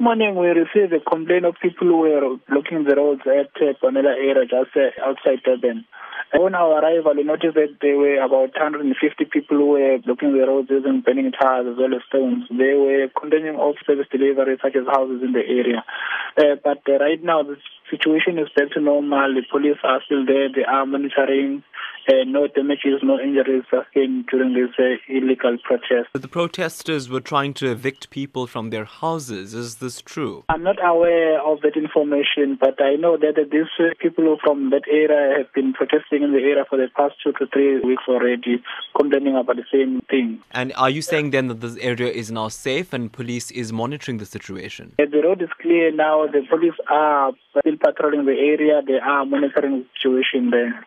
morning we received a complaint of people who were blocking the roads at uh, Bonella area just uh, outside Durban. On our arrival, we noticed that there were about 150 people who were blocking the roads using burning tires as well as stones. They were continuing off service delivery such as houses in the area. Uh, but uh, right now, the situation is back to normal. The police are still there. They are monitoring. Uh, no damages, no injuries sustained during this uh, illegal protest. The protesters were trying to evict people from their houses. Is this true? I'm not aware of that information, but I know that these uh, people from that area have been protesting in the area for the past two to three weeks already, complaining about the same thing. And are you saying then that this area is now safe and police is monitoring the situation? The road is clear now. The police are still patrolling the area. They are monitoring the situation there.